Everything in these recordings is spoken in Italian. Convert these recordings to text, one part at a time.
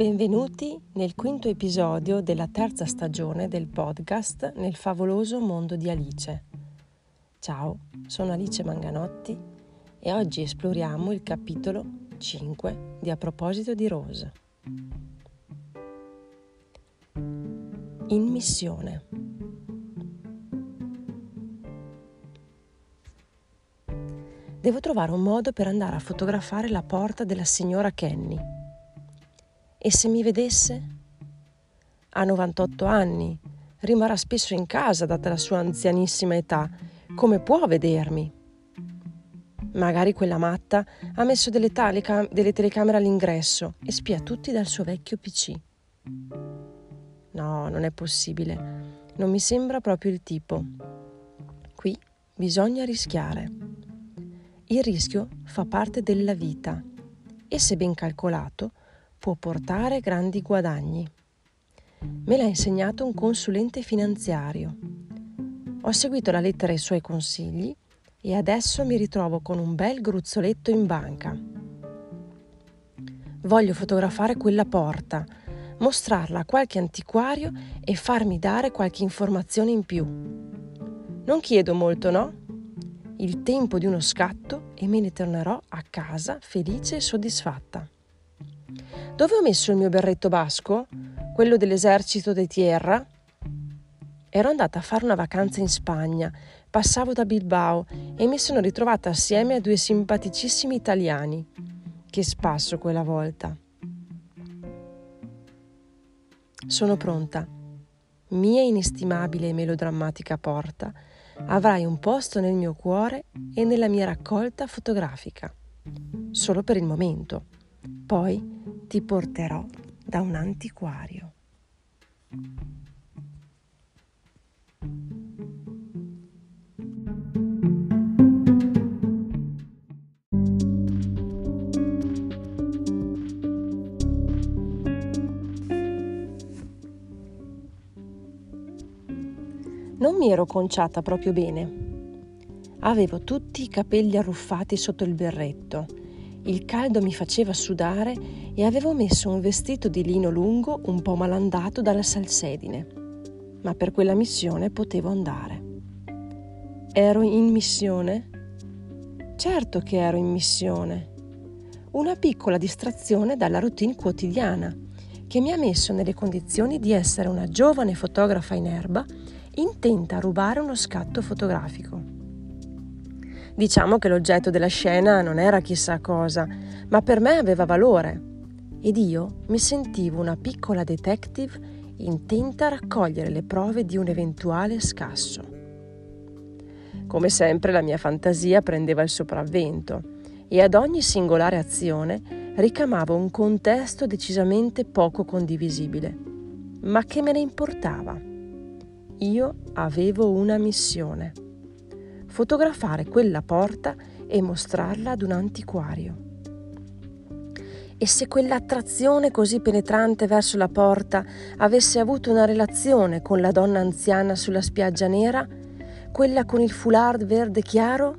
Benvenuti nel quinto episodio della terza stagione del podcast Nel favoloso mondo di Alice. Ciao, sono Alice Manganotti e oggi esploriamo il capitolo 5 di A proposito di Rose. In missione. Devo trovare un modo per andare a fotografare la porta della signora Kenny e se mi vedesse? Ha 98 anni, rimarrà spesso in casa data la sua anzianissima età. Come può vedermi? Magari quella matta ha messo delle, tale- delle telecamere all'ingresso e spia tutti dal suo vecchio PC. No, non è possibile. Non mi sembra proprio il tipo. Qui bisogna rischiare. Il rischio fa parte della vita e se ben calcolato può portare grandi guadagni. Me l'ha insegnato un consulente finanziario. Ho seguito la lettera ai suoi consigli e adesso mi ritrovo con un bel gruzzoletto in banca. Voglio fotografare quella porta, mostrarla a qualche antiquario e farmi dare qualche informazione in più. Non chiedo molto, no? Il tempo di uno scatto e me ne tornerò a casa felice e soddisfatta. Dove ho messo il mio berretto basco? Quello dell'esercito di tierra? Ero andata a fare una vacanza in Spagna, passavo da Bilbao e mi sono ritrovata assieme a due simpaticissimi italiani. Che spasso quella volta. Sono pronta. Mia inestimabile e melodrammatica porta, avrai un posto nel mio cuore e nella mia raccolta fotografica. Solo per il momento. Poi ti porterò da un antiquario. Non mi ero conciata proprio bene. Avevo tutti i capelli arruffati sotto il berretto il caldo mi faceva sudare e avevo messo un vestito di lino lungo un po' malandato dalla salsedine, ma per quella missione potevo andare. Ero in missione? Certo che ero in missione. Una piccola distrazione dalla routine quotidiana che mi ha messo nelle condizioni di essere una giovane fotografa in erba intenta a rubare uno scatto fotografico. Diciamo che l'oggetto della scena non era chissà cosa, ma per me aveva valore. Ed io mi sentivo una piccola detective intenta a raccogliere le prove di un eventuale scasso. Come sempre la mia fantasia prendeva il sopravvento e ad ogni singolare azione ricamavo un contesto decisamente poco condivisibile. Ma che me ne importava? Io avevo una missione fotografare quella porta e mostrarla ad un antiquario. E se quell'attrazione così penetrante verso la porta avesse avuto una relazione con la donna anziana sulla spiaggia nera, quella con il foulard verde chiaro?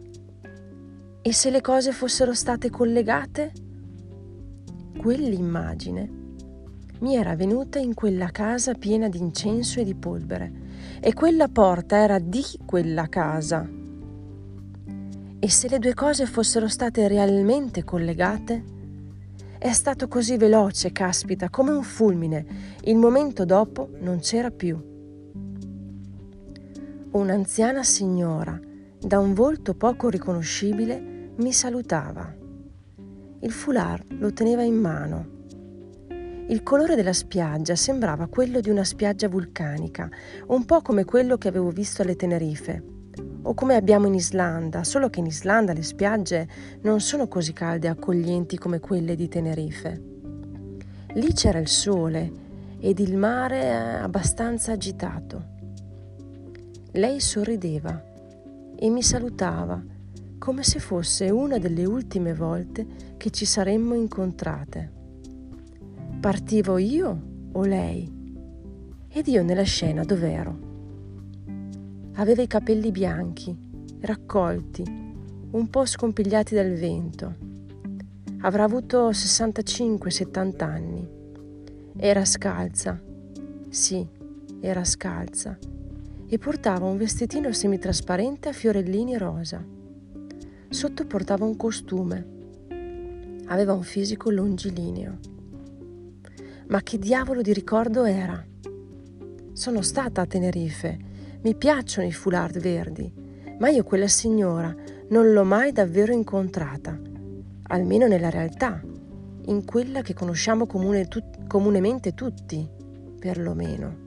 E se le cose fossero state collegate? Quell'immagine mi era venuta in quella casa piena di incenso e di polvere, e quella porta era di quella casa e se le due cose fossero state realmente collegate? È stato così veloce, caspita, come un fulmine. Il momento dopo non c'era più. Un'anziana signora, da un volto poco riconoscibile, mi salutava. Il foulard lo teneva in mano. Il colore della spiaggia sembrava quello di una spiaggia vulcanica, un po' come quello che avevo visto alle Tenerife o come abbiamo in Islanda, solo che in Islanda le spiagge non sono così calde e accoglienti come quelle di Tenerife. Lì c'era il sole ed il mare abbastanza agitato. Lei sorrideva e mi salutava come se fosse una delle ultime volte che ci saremmo incontrate. Partivo io o lei? Ed io nella scena dov'ero? Aveva i capelli bianchi, raccolti, un po' scompigliati dal vento. Avrà avuto 65-70 anni. Era scalza. Sì, era scalza. E portava un vestitino semitrasparente a fiorellini rosa. Sotto portava un costume. Aveva un fisico longilineo. Ma che diavolo di ricordo era? Sono stata a Tenerife. Mi piacciono i foulard verdi, ma io quella signora non l'ho mai davvero incontrata, almeno nella realtà, in quella che conosciamo comune, tu, comunemente tutti, perlomeno.